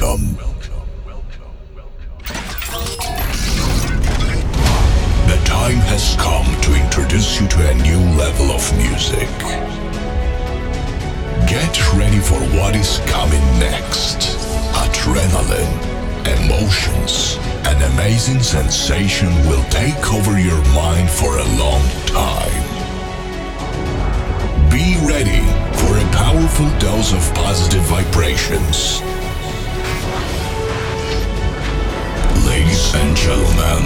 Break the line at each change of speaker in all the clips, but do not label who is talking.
Welcome. The time has come to introduce you to a new level of music. Get ready for what is coming next. Adrenaline, emotions, an amazing sensation will take over your mind for a long time. Be ready for a powerful dose of positive vibrations. Ladies and gentlemen,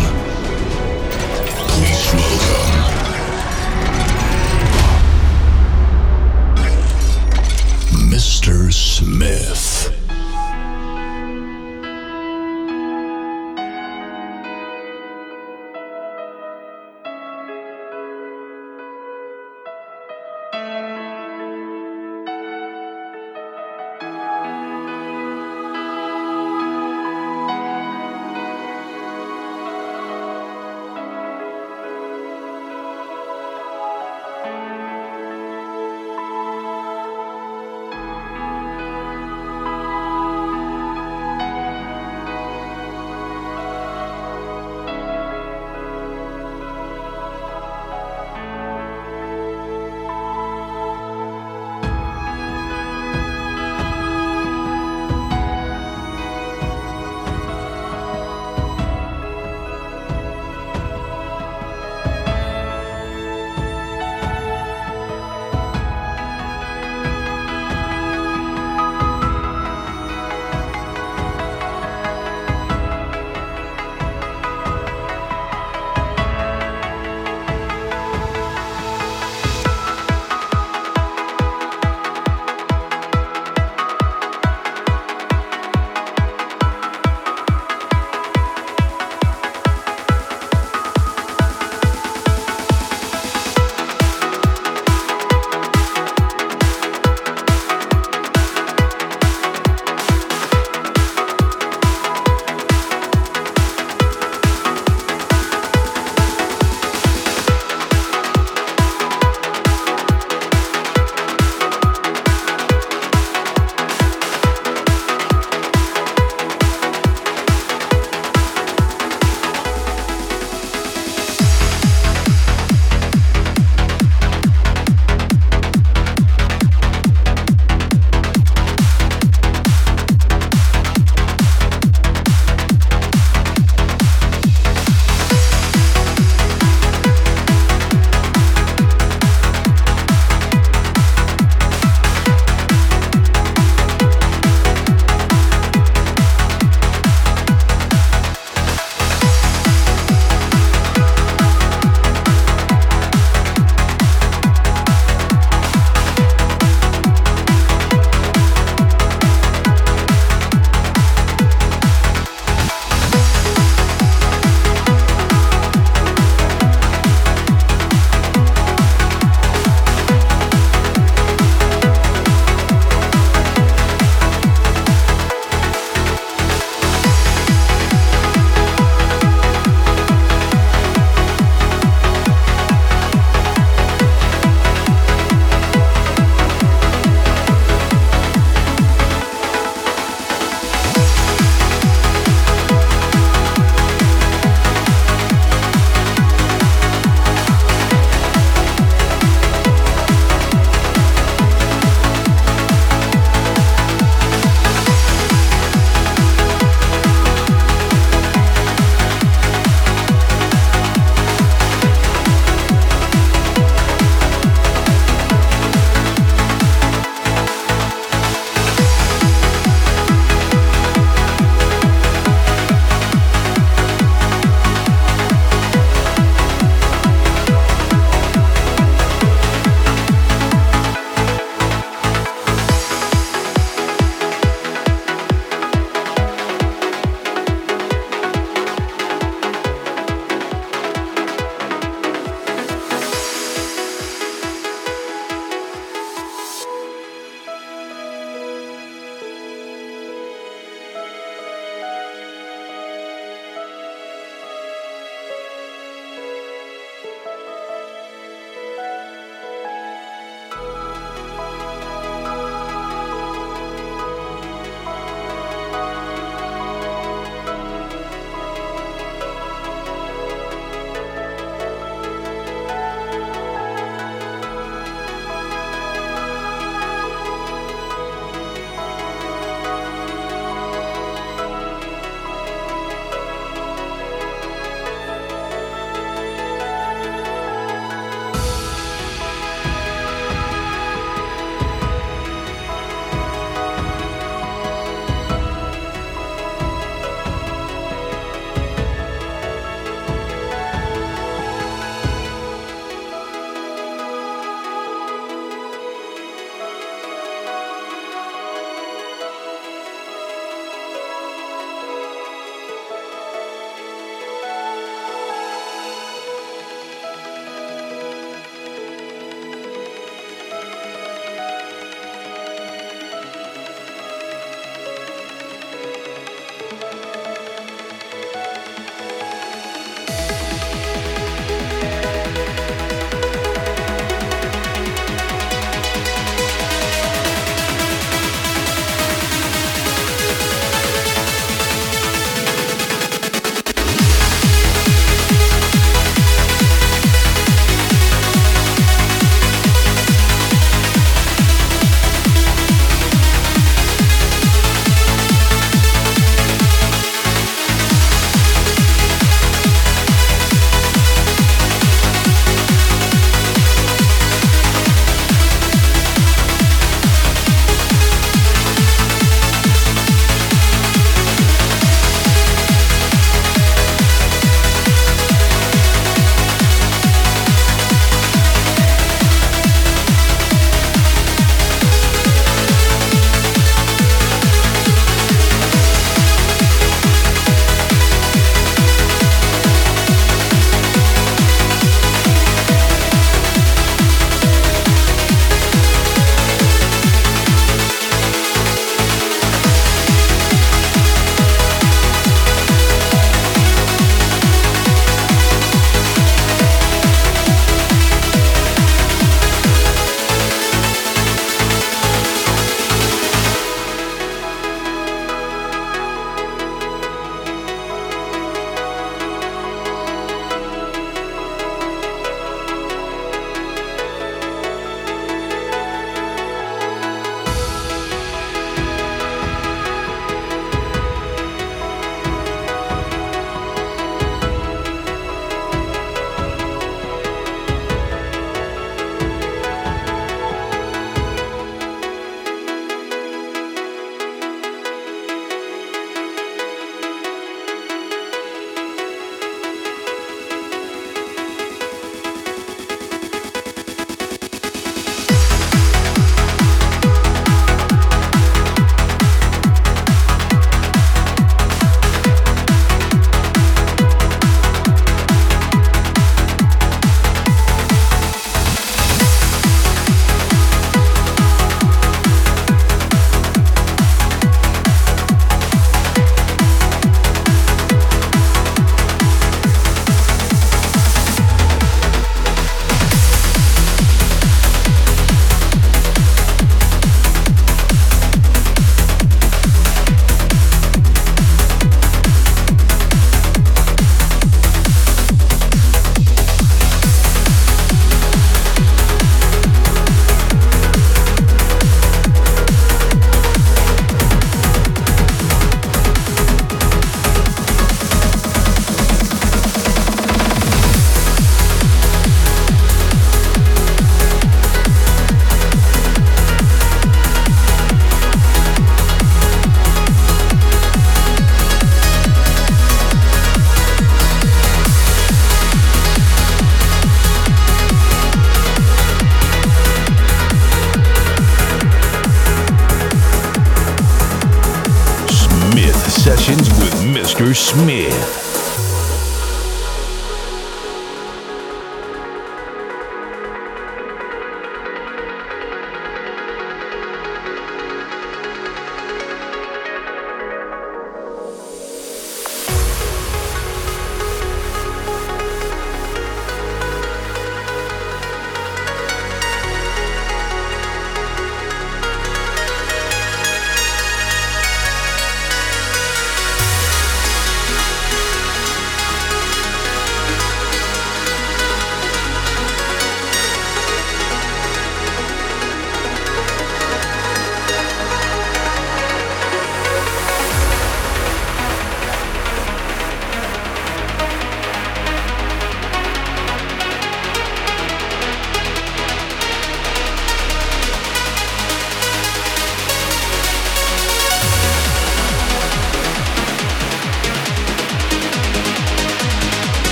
please welcome Mr. Smith.